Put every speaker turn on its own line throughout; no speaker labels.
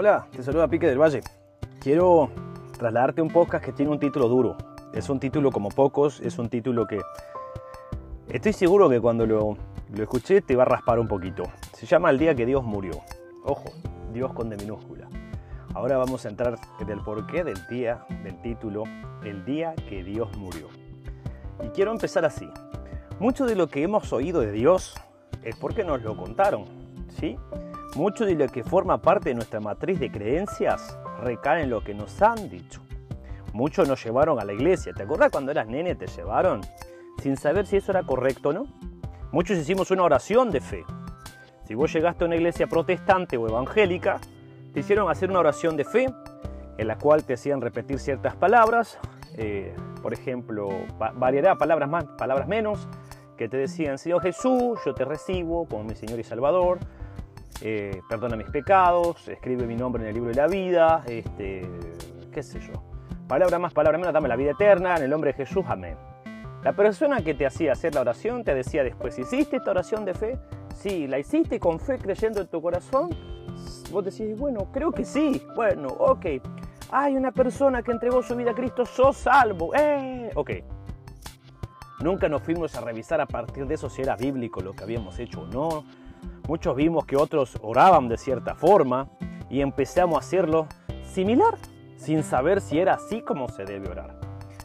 Hola, te saluda Pique del Valle. Quiero trasladarte un podcast que tiene un título duro. Es un título como pocos, es un título que estoy seguro que cuando lo, lo escuché te va a raspar un poquito. Se llama El día que Dios murió. Ojo, Dios con D minúscula. Ahora vamos a entrar en el porqué del día, del título, El día que Dios murió. Y quiero empezar así. Mucho de lo que hemos oído de Dios es porque nos lo contaron, ¿sí? Mucho de lo que forma parte de nuestra matriz de creencias recae en lo que nos han dicho. Muchos nos llevaron a la iglesia. ¿Te acuerdas cuando eras nene te llevaron? Sin saber si eso era correcto o no. Muchos hicimos una oración de fe. Si vos llegaste a una iglesia protestante o evangélica, te hicieron hacer una oración de fe en la cual te hacían repetir ciertas palabras, eh, por ejemplo, variedad, palabras más, palabras menos, que te decían, Señor Jesús, yo te recibo como mi Señor y Salvador, eh, perdona mis pecados, escribe mi nombre en el libro de la vida, este, qué sé yo. Palabra más, palabra menos, dame la vida eterna, en el nombre de Jesús, amén. La persona que te hacía hacer la oración te decía después, ¿hiciste esta oración de fe? Sí, ¿la hiciste con fe creyendo en tu corazón? Vos decís, bueno, creo que sí. Bueno, ok. Hay una persona que entregó su vida a Cristo, sos salvo. Eh, ok. Nunca nos fuimos a revisar a partir de eso si era bíblico lo que habíamos hecho o no. Muchos vimos que otros oraban de cierta forma y empezamos a hacerlo similar, sin saber si era así como se debe orar.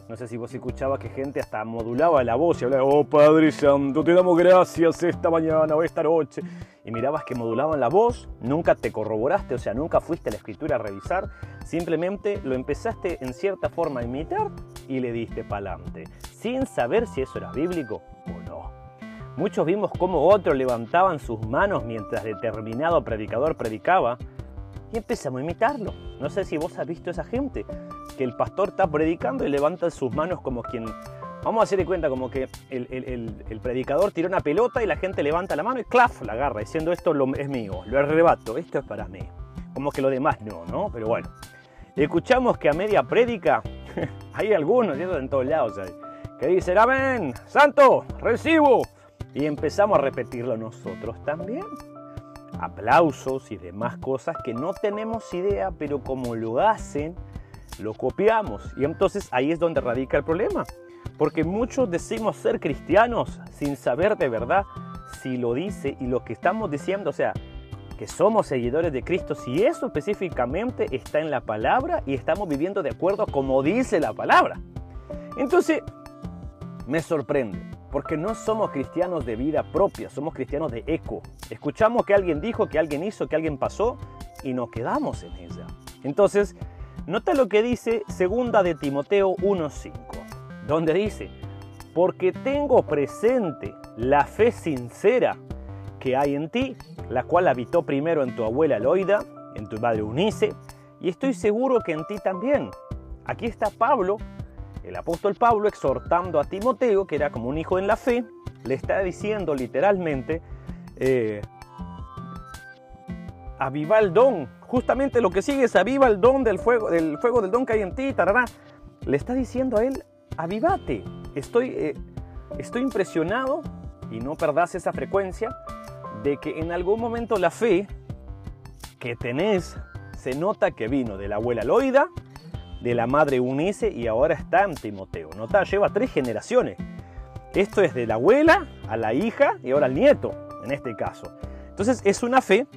No sé si vos escuchabas que gente hasta modulaba la voz y hablaba, oh Padre Santo, te damos gracias esta mañana o esta noche. Y mirabas que modulaban la voz, nunca te corroboraste, o sea, nunca fuiste a la escritura a revisar, simplemente lo empezaste en cierta forma a imitar y le diste pa'lante, sin saber si eso era bíblico o no. Muchos vimos cómo otros levantaban sus manos mientras determinado predicador predicaba y empezamos a imitarlo. No sé si vos has visto esa gente, que el pastor está predicando y levanta sus manos como quien... Vamos a hacer de cuenta como que el, predicador tira una pelota y la gente levanta la mano y claf, la agarra, diciendo esto es mío, lo arrebato, esto es para mí. Como que lo demás no, ¿no? Pero bueno. Escuchamos que a media prédica hay algunos, eso en todos lados, que dicen, amén, santo, recibo, y empezamos a repetirlo nosotros también. Aplausos y demás cosas que no tenemos idea, pero como lo hacen, lo copiamos. Y entonces ahí es donde radica el problema. Porque muchos decimos ser cristianos sin saber de verdad si lo dice y lo que estamos diciendo, o sea, que somos seguidores de Cristo, si eso específicamente está en la palabra y estamos viviendo de acuerdo como dice la palabra. Entonces, me sorprende porque no somos cristianos de vida propia, somos cristianos de eco. Escuchamos que alguien dijo, que alguien hizo, que alguien pasó y nos quedamos en ella. Entonces, nota lo que dice segunda de Timoteo 1:5, donde dice, "Porque tengo presente la fe sincera que hay en ti, la cual habitó primero en tu abuela Loida, en tu madre Unice, y estoy seguro que en ti también." Aquí está Pablo el apóstol Pablo exhortando a Timoteo, que era como un hijo en la fe, le está diciendo literalmente, eh, aviva el don, justamente lo que sigue es aviva el don del fuego, del fuego del don que hay en ti, tarará. Le está diciendo a él, avivate, estoy, eh, estoy impresionado, y no perdás esa frecuencia, de que en algún momento la fe que tenés se nota que vino de la abuela Loida, de la madre Unice y ahora está en Timoteo. Nota, lleva tres generaciones. Esto es de la abuela a la hija y ahora al nieto, en este caso. Entonces es una fe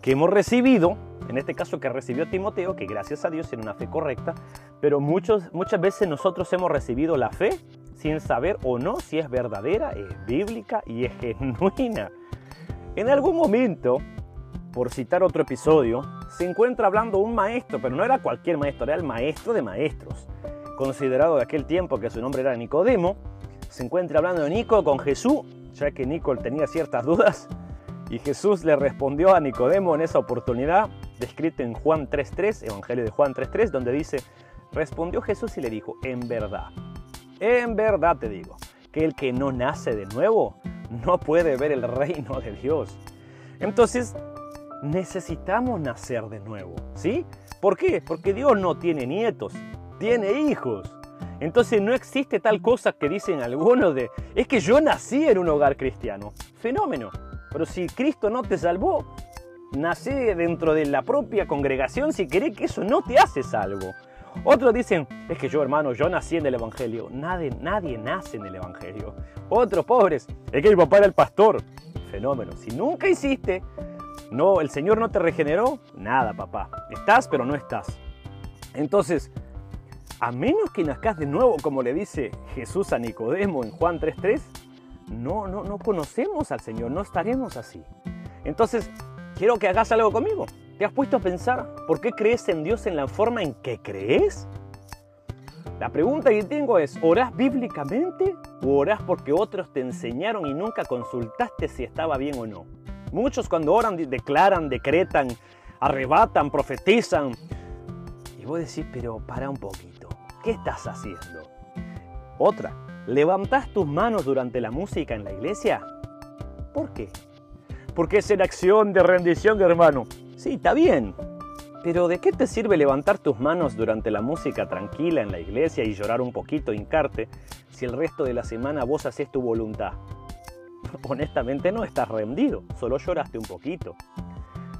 que hemos recibido, en este caso que recibió Timoteo, que gracias a Dios era una fe correcta, pero muchos, muchas veces nosotros hemos recibido la fe sin saber o no si es verdadera, es bíblica y es genuina. En algún momento por citar otro episodio, se encuentra hablando un maestro, pero no era cualquier maestro, era el maestro de maestros, considerado de aquel tiempo que su nombre era Nicodemo. Se encuentra hablando de Nico con Jesús, ya que Nico tenía ciertas dudas, y Jesús le respondió a Nicodemo en esa oportunidad, descrito en Juan 3.3, Evangelio de Juan 3.3, donde dice, respondió Jesús y le dijo, en verdad, en verdad te digo, que el que no nace de nuevo no puede ver el reino de Dios. Entonces, necesitamos nacer de nuevo, ¿sí? ¿Por qué? Porque Dios no tiene nietos, tiene hijos. Entonces no existe tal cosa que dicen algunos de, es que yo nací en un hogar cristiano. Fenómeno. Pero si Cristo no te salvó, Nace dentro de la propia congregación si querés que eso no te hace salvo. Otros dicen, es que yo hermano, yo nací en el Evangelio. Nadie, nadie nace en el Evangelio. Otros pobres, es que mi papá era el pastor. Fenómeno. Si nunca hiciste, no, el Señor no te regeneró, nada papá. Estás pero no estás. Entonces, a menos que nazcas de nuevo, como le dice Jesús a Nicodemo en Juan 3.3, no, no, no conocemos al Señor, no estaremos así. Entonces, quiero que hagas algo conmigo. ¿Te has puesto a pensar por qué crees en Dios en la forma en que crees? La pregunta que tengo es, ¿orás bíblicamente o orás porque otros te enseñaron y nunca consultaste si estaba bien o no? Muchos cuando oran declaran, decretan, arrebatan, profetizan. Y vos decís, pero para un poquito, ¿qué estás haciendo? Otra, ¿levantás tus manos durante la música en la iglesia? ¿Por qué? Porque es en acción de rendición, hermano. Sí, está bien. Pero ¿de qué te sirve levantar tus manos durante la música tranquila en la iglesia y llorar un poquito, hincarte, si el resto de la semana vos haces tu voluntad? Honestamente no estás rendido, solo lloraste un poquito.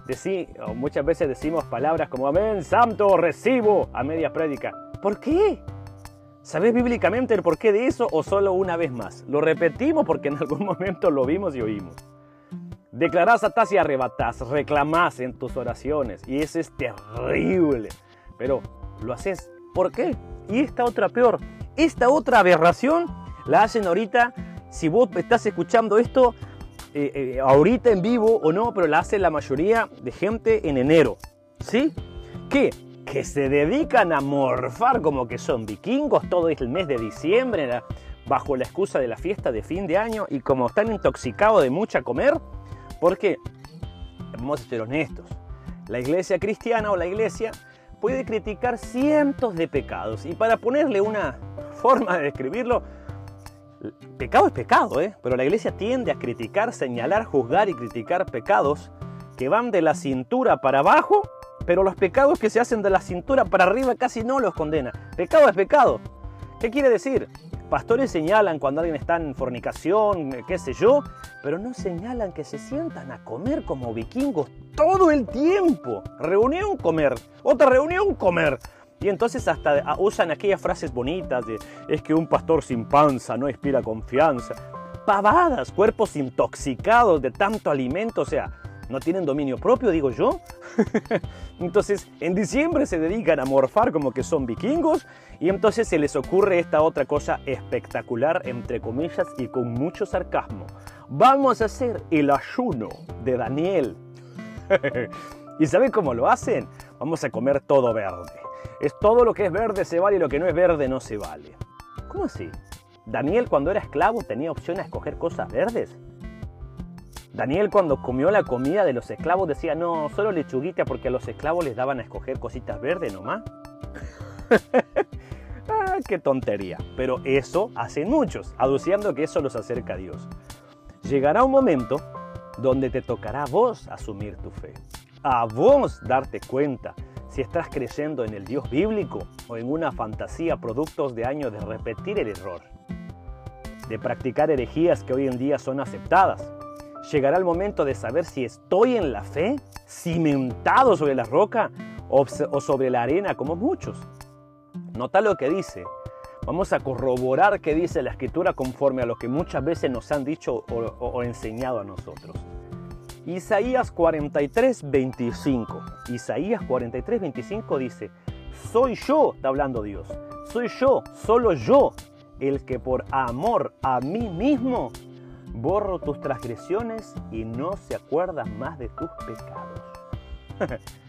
Decí, muchas veces decimos palabras como amén, santo, recibo a media prédica. ¿Por qué? ¿Sabes bíblicamente el porqué de eso o solo una vez más? Lo repetimos porque en algún momento lo vimos y oímos. Declarás, atás y arrebatás, reclamás en tus oraciones y eso es terrible. Pero lo haces, ¿por qué? Y esta otra peor, esta otra aberración la hacen ahorita, si vos estás escuchando esto eh, eh, ahorita en vivo o no, pero la hace la mayoría de gente en enero. ¿Sí? ¿Qué? Que se dedican a morfar como que son vikingos todo el mes de diciembre bajo la excusa de la fiesta de fin de año y como están intoxicados de mucha comer, porque, vamos a ser honestos, la iglesia cristiana o la iglesia puede criticar cientos de pecados. Y para ponerle una forma de describirlo, pecado es pecado, ¿eh? pero la iglesia tiende a criticar, señalar, juzgar y criticar pecados que van de la cintura para abajo, pero los pecados que se hacen de la cintura para arriba casi no los condena. Pecado es pecado. ¿Qué quiere decir? Pastores señalan cuando alguien está en fornicación, eh, qué sé yo, pero no señalan que se sientan a comer como vikingos todo el tiempo. Reunión, comer. Otra reunión, comer. Y entonces hasta usan aquellas frases bonitas de es que un pastor sin panza no inspira confianza. Pavadas, cuerpos intoxicados de tanto alimento, o sea, no tienen dominio propio, digo yo. entonces, en diciembre se dedican a morfar como que son vikingos y entonces se les ocurre esta otra cosa espectacular, entre comillas, y con mucho sarcasmo. Vamos a hacer el ayuno de Daniel. ¿Y saben cómo lo hacen? Vamos a comer todo verde. Es todo lo que es verde se vale y lo que no es verde no se vale. ¿Cómo así? Daniel cuando era esclavo tenía opción a escoger cosas verdes. Daniel cuando comió la comida de los esclavos decía, no, solo lechuguita porque a los esclavos les daban a escoger cositas verdes nomás. ah, qué tontería. Pero eso hacen muchos, aduciendo que eso los acerca a Dios. Llegará un momento donde te tocará a vos asumir tu fe. A vos darte cuenta si estás creyendo en el Dios bíblico o en una fantasía productos de años de repetir el error. De practicar herejías que hoy en día son aceptadas llegará el momento de saber si estoy en la fe, cimentado sobre la roca o sobre la arena como muchos. Nota lo que dice. Vamos a corroborar qué dice la escritura conforme a lo que muchas veces nos han dicho o, enseñado a nosotros. Isaías 43, 25. Isaías 43, 25 dice, soy yo, está hablando Dios, soy yo, solo yo, el que por amor a mí mismo borro tus transgresiones y no se acuerda más de tus pecados.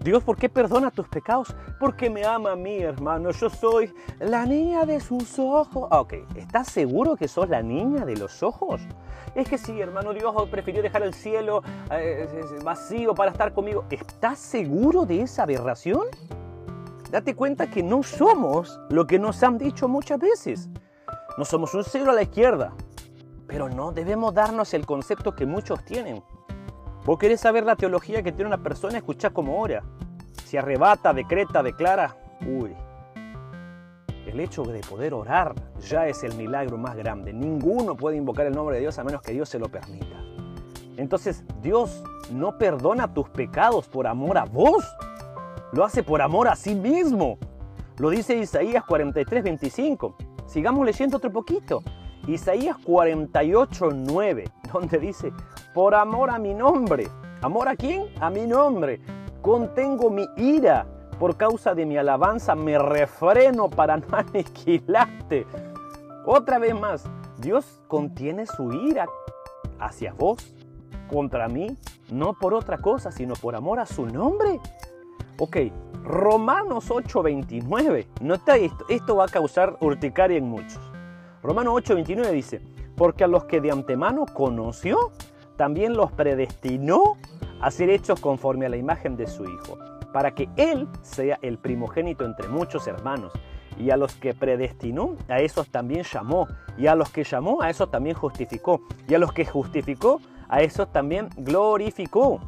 Dios, ¿por qué perdona tus pecados? Porque me ama a mí, hermano. Yo soy la niña de sus ojos. Ah, ok, ¿estás seguro que sos la niña de los ojos? Es que sí, hermano, Dios prefirió dejar el cielo eh, vacío para estar conmigo. ¿Estás seguro de esa aberración? Date cuenta que no somos lo que nos han dicho muchas veces. No somos un cero a la izquierda, pero no debemos darnos el concepto que muchos tienen. Vos querés saber la teología que tiene una persona, escucha como ora. Si arrebata, decreta, declara, uy. El hecho de poder orar ya es el milagro más grande. Ninguno puede invocar el nombre de Dios a menos que Dios se lo permita. Entonces Dios no perdona tus pecados por amor a vos. Lo hace por amor a sí mismo. Lo dice Isaías 43, 25. Sigamos leyendo otro poquito. Isaías 48, 9, donde dice, por amor a mi nombre. ¿Amor a quién? A mi nombre. Contengo mi ira. Por causa de mi alabanza me refreno para no aniquilarte. Otra vez más, Dios contiene su ira hacia vos, contra mí, no por otra cosa, sino por amor a su nombre. Ok, Romanos 8:29. Nota esto, esto va a causar urticaria en muchos. Romanos 8:29 dice, porque a los que de antemano conoció, también los predestinó a ser hechos conforme a la imagen de su Hijo, para que Él sea el primogénito entre muchos hermanos. Y a los que predestinó, a esos también llamó. Y a los que llamó, a esos también justificó. Y a los que justificó, a esos también glorificó.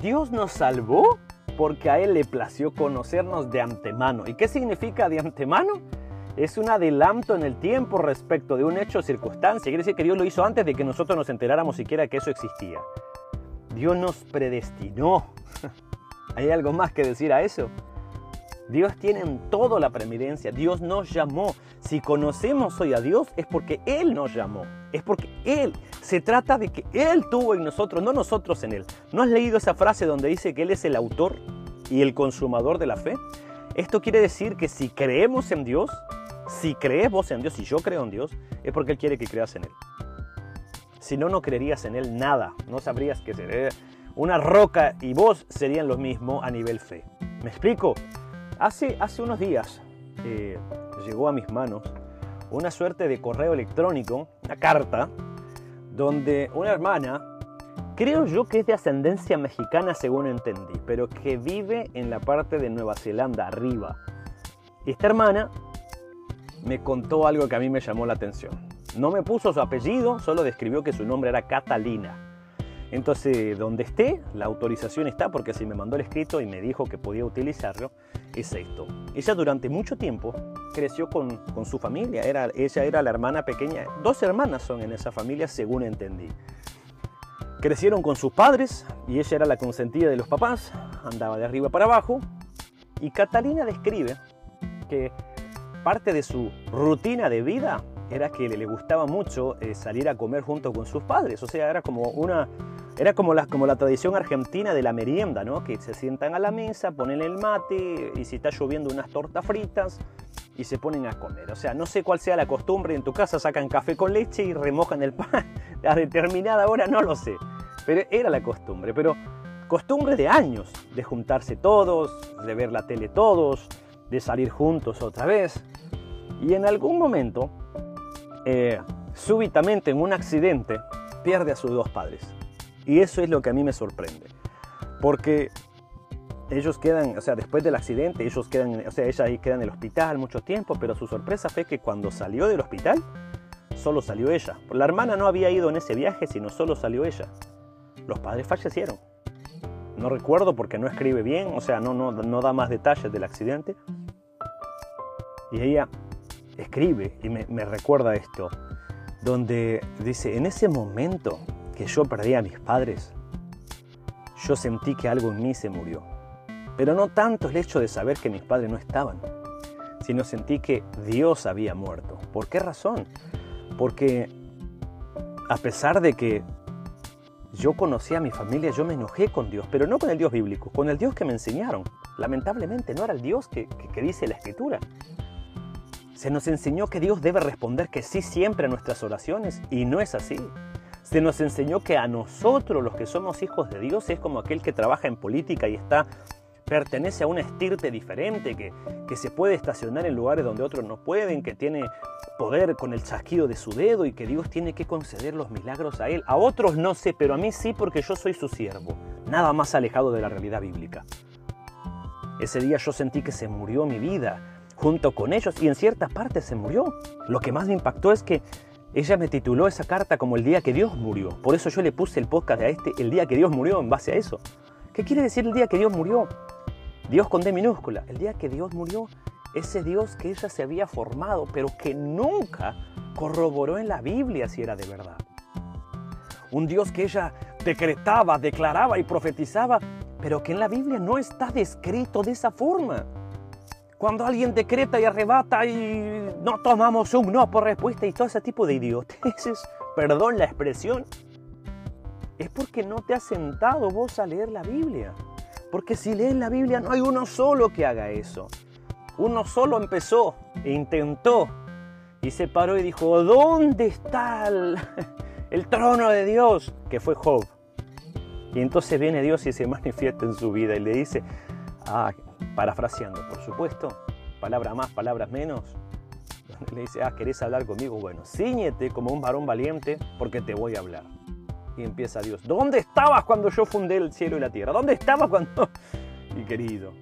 Dios nos salvó porque a Él le plació conocernos de antemano. ¿Y qué significa de antemano? Es un adelanto en el tiempo respecto de un hecho o circunstancia. Quiere decir que Dios lo hizo antes de que nosotros nos enteráramos siquiera que eso existía. Dios nos predestinó. ¿Hay algo más que decir a eso? Dios tiene en todo la preeminencia. Dios nos llamó. Si conocemos hoy a Dios es porque Él nos llamó. Es porque Él. Se trata de que Él tuvo en nosotros, no nosotros en Él. ¿No has leído esa frase donde dice que Él es el autor y el consumador de la fe? Esto quiere decir que si creemos en Dios, si crees vos en Dios, si yo creo en Dios, es porque Él quiere que creas en Él. Si no, no creerías en Él nada. No sabrías que ser una roca y vos serían lo mismo a nivel fe. ¿Me explico? Hace, hace unos días eh, llegó a mis manos una suerte de correo electrónico, una carta, donde una hermana, creo yo que es de ascendencia mexicana según entendí, pero que vive en la parte de Nueva Zelanda, arriba. Esta hermana me contó algo que a mí me llamó la atención. No me puso su apellido, solo describió que su nombre era Catalina. Entonces, donde esté, la autorización está, porque si me mandó el escrito y me dijo que podía utilizarlo, es esto. Ella durante mucho tiempo creció con, su familia, era, ella era la hermana pequeña, dos hermanas son en esa familia, según entendí. Crecieron con sus padres y ella era la consentida de los papás, andaba de arriba para abajo, y Catalina describe que parte de su rutina de vida era que le gustaba mucho eh, salir a comer junto con sus padres, o sea, era como una era como la, como la tradición argentina de la merienda, ¿no? Que se sientan a la mesa, ponen el mate y si está lloviendo unas tortas fritas y se ponen a comer. O sea, no sé cuál sea la costumbre, en tu casa sacan café con leche y remojan el pan a determinada hora, no lo sé. Pero era la costumbre, pero costumbre de años, de juntarse todos, de ver la tele todos, de salir juntos otra vez. Y en algún momento, eh, súbitamente en un accidente, pierde a sus dos padres. Y eso es lo que a mí me sorprende. Porque ellos quedan, o sea, después del accidente, ellos quedan, o sea, ella ahí queda en el hospital mucho tiempo, pero su sorpresa fue que cuando salió del hospital, solo salió ella. La hermana no había ido en ese viaje, sino solo salió ella. Los padres fallecieron. No recuerdo porque no escribe bien, o sea, no, no, no da más detalles del accidente. Y ella escribe y me, me recuerda esto, donde dice, en ese momento que yo perdí a mis padres, yo sentí que algo en mí se murió. Pero no tanto el hecho de saber que mis padres no estaban, sino sentí que Dios había muerto. ¿Por qué razón? Porque a pesar de que yo conocía a mi familia, yo me enojé con Dios, pero no con el Dios bíblico, con el Dios que me enseñaron. Lamentablemente no era el Dios que, que dice la Escritura. Se nos enseñó que Dios debe responder que sí siempre a nuestras oraciones y no es así. Se nos enseñó que a nosotros, los que somos hijos de Dios, es como aquel que trabaja en política y está pertenece a una estirpe diferente, que, que se puede estacionar en lugares donde otros no pueden, que tiene poder con el chasquido de su dedo y que Dios tiene que conceder los milagros a él. A otros no sé, pero a mí sí porque yo soy su siervo. Nada más alejado de la realidad bíblica. Ese día yo sentí que se murió mi vida junto con ellos y en cierta parte se murió. Lo que más me impactó es que ella me tituló esa carta como el día que Dios murió. Por eso yo le puse el podcast a este, el día que Dios murió, en base a eso. ¿Qué quiere decir el día que Dios murió? Dios con D minúscula. El día que Dios murió, ese Dios que ella se había formado, pero que nunca corroboró en la Biblia si era de verdad. un Dios que ella decretaba, declaraba y profetizaba, pero que en la Biblia no está descrito de esa forma. Cuando alguien decreta y arrebata y no tomamos un no por respuesta y todo ese tipo de idioteces, perdón la expresión, es porque no te has sentado vos a leer la Biblia. Porque si lees la Biblia no hay uno solo que haga eso. Uno solo empezó e intentó y se paró y dijo, ¿dónde está el, trono de Dios? Que fue Job. Y entonces viene Dios y se manifiesta en su vida y le dice, ah, parafraseando, por supuesto, palabras más, palabras menos. Le dice, ah, ¿querés hablar conmigo? Bueno, ciñete como un varón valiente porque te voy a hablar. Y empieza Dios, ¿dónde estabas cuando yo fundé el cielo y la tierra? ¿Dónde estabas cuando... Mi querido,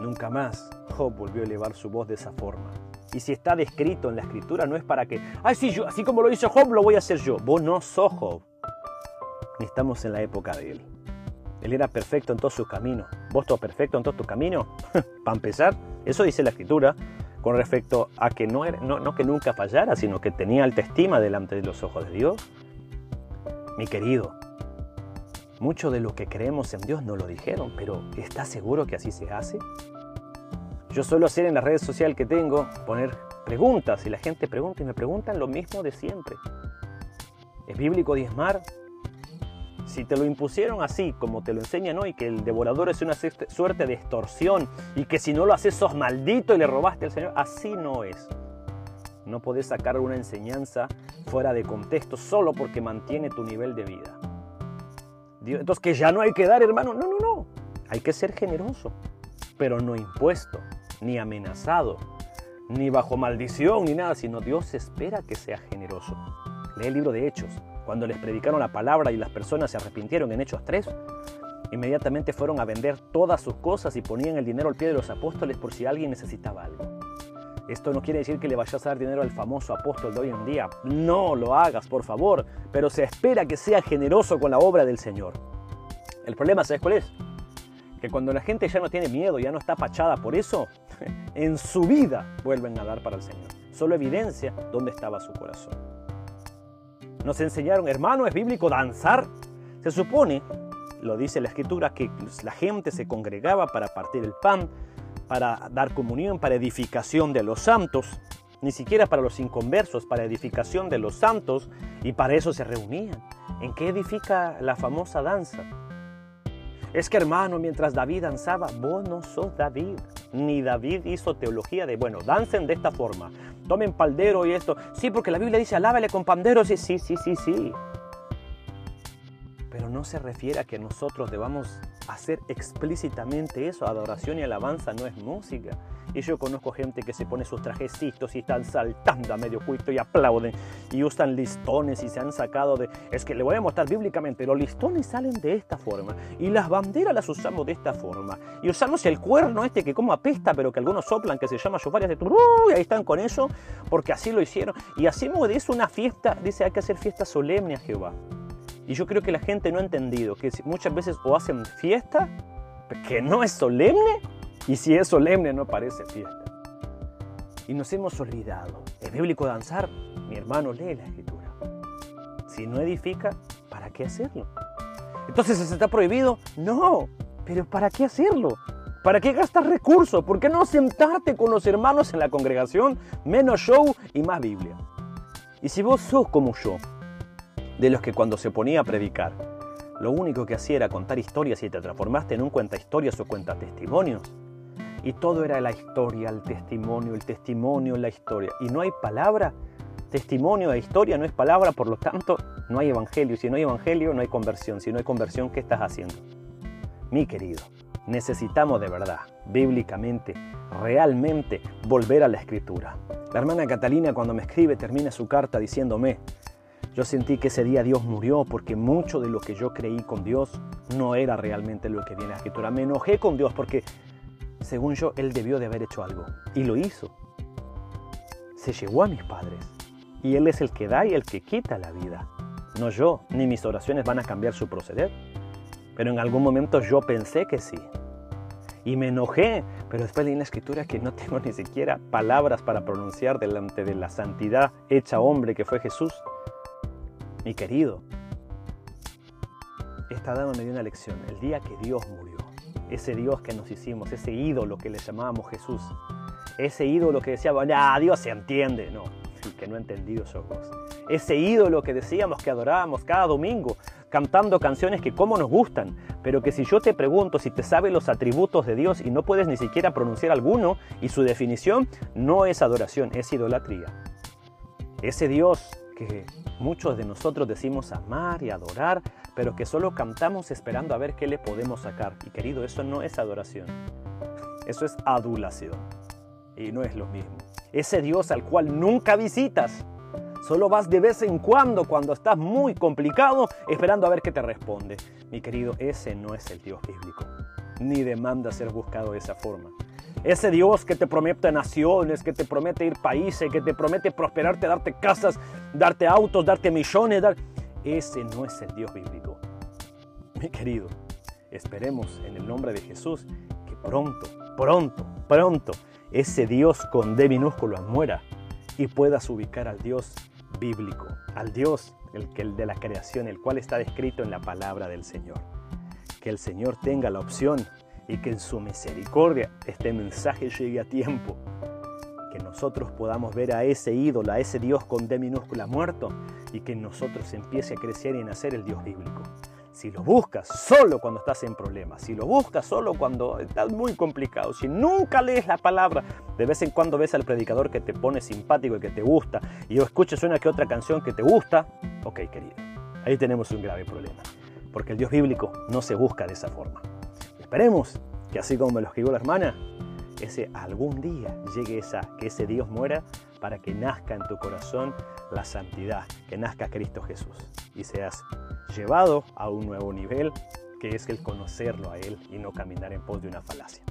nunca más Job volvió a elevar su voz de esa forma. Y si está descrito en la escritura, no es para que, ay, sí, yo, así como lo hizo Job, lo voy a hacer yo. Vos no sos Job. Estamos en la época de él. Él era perfecto en todos sus caminos. ¿Vos sos perfecto en todos tus caminos? para empezar, eso dice la escritura con respecto a que no, era, no, no que nunca fallara, sino que tenía alta estima delante de los ojos de Dios. Mi querido, mucho de lo que creemos en Dios no lo dijeron, pero ¿estás seguro que así se hace? Yo suelo hacer en las redes sociales que tengo, poner preguntas y la gente pregunta y me preguntan lo mismo de siempre. ¿Es bíblico diezmar? Si te lo impusieron así, como te lo enseñan hoy, que el devorador es una suerte de extorsión y que si no lo haces sos maldito y le robaste al Señor, así no es. No podés sacar una enseñanza fuera de contexto solo porque mantiene tu nivel de vida. Entonces, que ya no hay que dar, hermano. No, no, no. Hay que ser generoso, pero no impuesto ni amenazado, ni bajo maldición, ni nada, sino Dios espera que sea generoso. Lee el libro de Hechos. Cuando les predicaron la palabra y las personas se arrepintieron en Hechos 3, inmediatamente fueron a vender todas sus cosas y ponían el dinero al pie de los apóstoles por si alguien necesitaba algo. Esto no quiere decir que le vayas a dar dinero al famoso apóstol de hoy en día. No lo hagas, por favor, pero se espera que sea generoso con la obra del Señor. El problema, ¿sabes cuál es? Que cuando la gente ya no tiene miedo, ya no está pachada por eso, en su vida vuelven a dar para el Señor. Solo evidencia dónde estaba su corazón. Nos enseñaron, hermano, es bíblico danzar. Se supone, lo dice la escritura, que la gente se congregaba para partir el pan, para dar comunión, para edificación de los santos, ni siquiera para los inconversos, para edificación de los santos, y para eso se reunían. ¿En qué edifica la famosa danza? Es que hermano, mientras David danzaba, vos no sos David. Ni David hizo teología de, bueno, dancen de esta forma. Tomen paldero y esto. Sí, porque la Biblia dice, alábale con pandero. Sí, sí, sí, sí, sí. Pero no se refiere a que nosotros debamos hacer explícitamente eso. Adoración y alabanza no es música. Y yo conozco gente que se pone sus trajecitos y están saltando a medio cuito y aplauden y usan listones y se han sacado de... Es que le voy a mostrar bíblicamente, los listones salen de esta forma y las banderas las usamos de esta forma. Y usamos el cuerno este que como apesta, pero que algunos soplan, que se llama shofar, de y ahí están con eso, porque así lo hicieron. Y hacemos de eso una fiesta, dice, hay que hacer fiesta solemne a Jehová. Y yo creo que la gente no ha entendido que muchas veces o hacen fiesta, que no es solemne, y si es solemne no parece fiesta. Y nos hemos olvidado. ¿Es bíblico danzar? Mi hermano lee la escritura. Si no edifica, ¿para qué hacerlo? Entonces, ¿se está prohibido? No, pero ¿para qué hacerlo? ¿Para qué gastar recursos? ¿Por qué no sentarte con los hermanos en la congregación? Menos show y más Biblia. Y si vos sos como yo, de los que cuando se ponía a predicar, lo único que hacía era contar historias y te transformaste en un cuenta historias o cuenta testimonios. Y todo era la historia, el testimonio, el testimonio, la historia. Y no hay palabra, testimonio e historia no es palabra, por lo tanto no hay evangelio. Si no hay evangelio, no hay conversión. Si no hay conversión, ¿qué estás haciendo? Mi querido, necesitamos de verdad, bíblicamente, realmente, volver a la escritura. La hermana Catalina cuando me escribe termina su carta diciéndome, yo sentí que ese día Dios murió porque mucho de lo que yo creí con Dios no era realmente lo que viene en la escritura. Me enojé con Dios porque, según yo, Él debió de haber hecho algo. Y lo hizo. Se llegó a mis padres. Y Él es el que da y el que quita la vida. No yo, ni mis oraciones van a cambiar su proceder. Pero en algún momento yo pensé que sí. Y me enojé, pero después leí en la escritura que no tengo ni siquiera palabras para pronunciar delante de la santidad hecha hombre que fue Jesús mi querido, esta dama una lección. El día que Dios murió, ese Dios que nos hicimos, ese ídolo que le llamábamos Jesús, ese ídolo que decíamos, ah, Dios se entiende. No, que no he entendido esos vos. Ese ídolo que decíamos que adorábamos cada domingo, cantando canciones que como nos gustan, pero que si yo te pregunto si te sabes los atributos de Dios y no puedes ni siquiera pronunciar alguno y su definición, no es adoración, es idolatría. Ese Dios que muchos de nosotros decimos amar y adorar, pero que solo cantamos esperando a ver qué le podemos sacar. Y querido, eso no es adoración, eso es adulación. Y no es lo mismo. Ese Dios al cual nunca visitas, Solo vas de vez en cuando cuando estás muy complicado esperando a ver qué te responde. Mi querido, ese no es el Dios bíblico, ni demanda ser buscado de esa forma. Ese Dios que te promete naciones, que te promete ir países, que te promete prosperarte, darte casas, darte autos, darte millones, dar... ese no es el Dios bíblico. Mi querido, esperemos en el nombre de Jesús que pronto, pronto, pronto ese Dios con D minúscula muera y puedas ubicar al Dios bíblico, al Dios el, el de la creación, el cual está descrito en la palabra del Señor. Que el Señor tenga la opción y que en su misericordia este mensaje llegue a tiempo. Que nosotros podamos ver a ese ídolo, a ese Dios con D minúscula muerto y que en nosotros empiece a crecer y nacer el Dios bíblico. Si lo buscas solo cuando estás en problemas, si lo buscas solo cuando estás muy complicado, si nunca lees la palabra, de vez en cuando ves al predicador que te pone simpático y que te gusta, y escuchas una que otra canción que te gusta, ok querido, ahí tenemos un grave problema, porque el Dios bíblico no se busca de esa forma. Esperemos que así como me lo escribió la hermana, ese algún día llegue esa, que ese Dios muera para que nazca en tu corazón la santidad, que nazca Cristo Jesús y seas llevado a un nuevo nivel que es el conocerlo a Él y no caminar en pos de una falacia.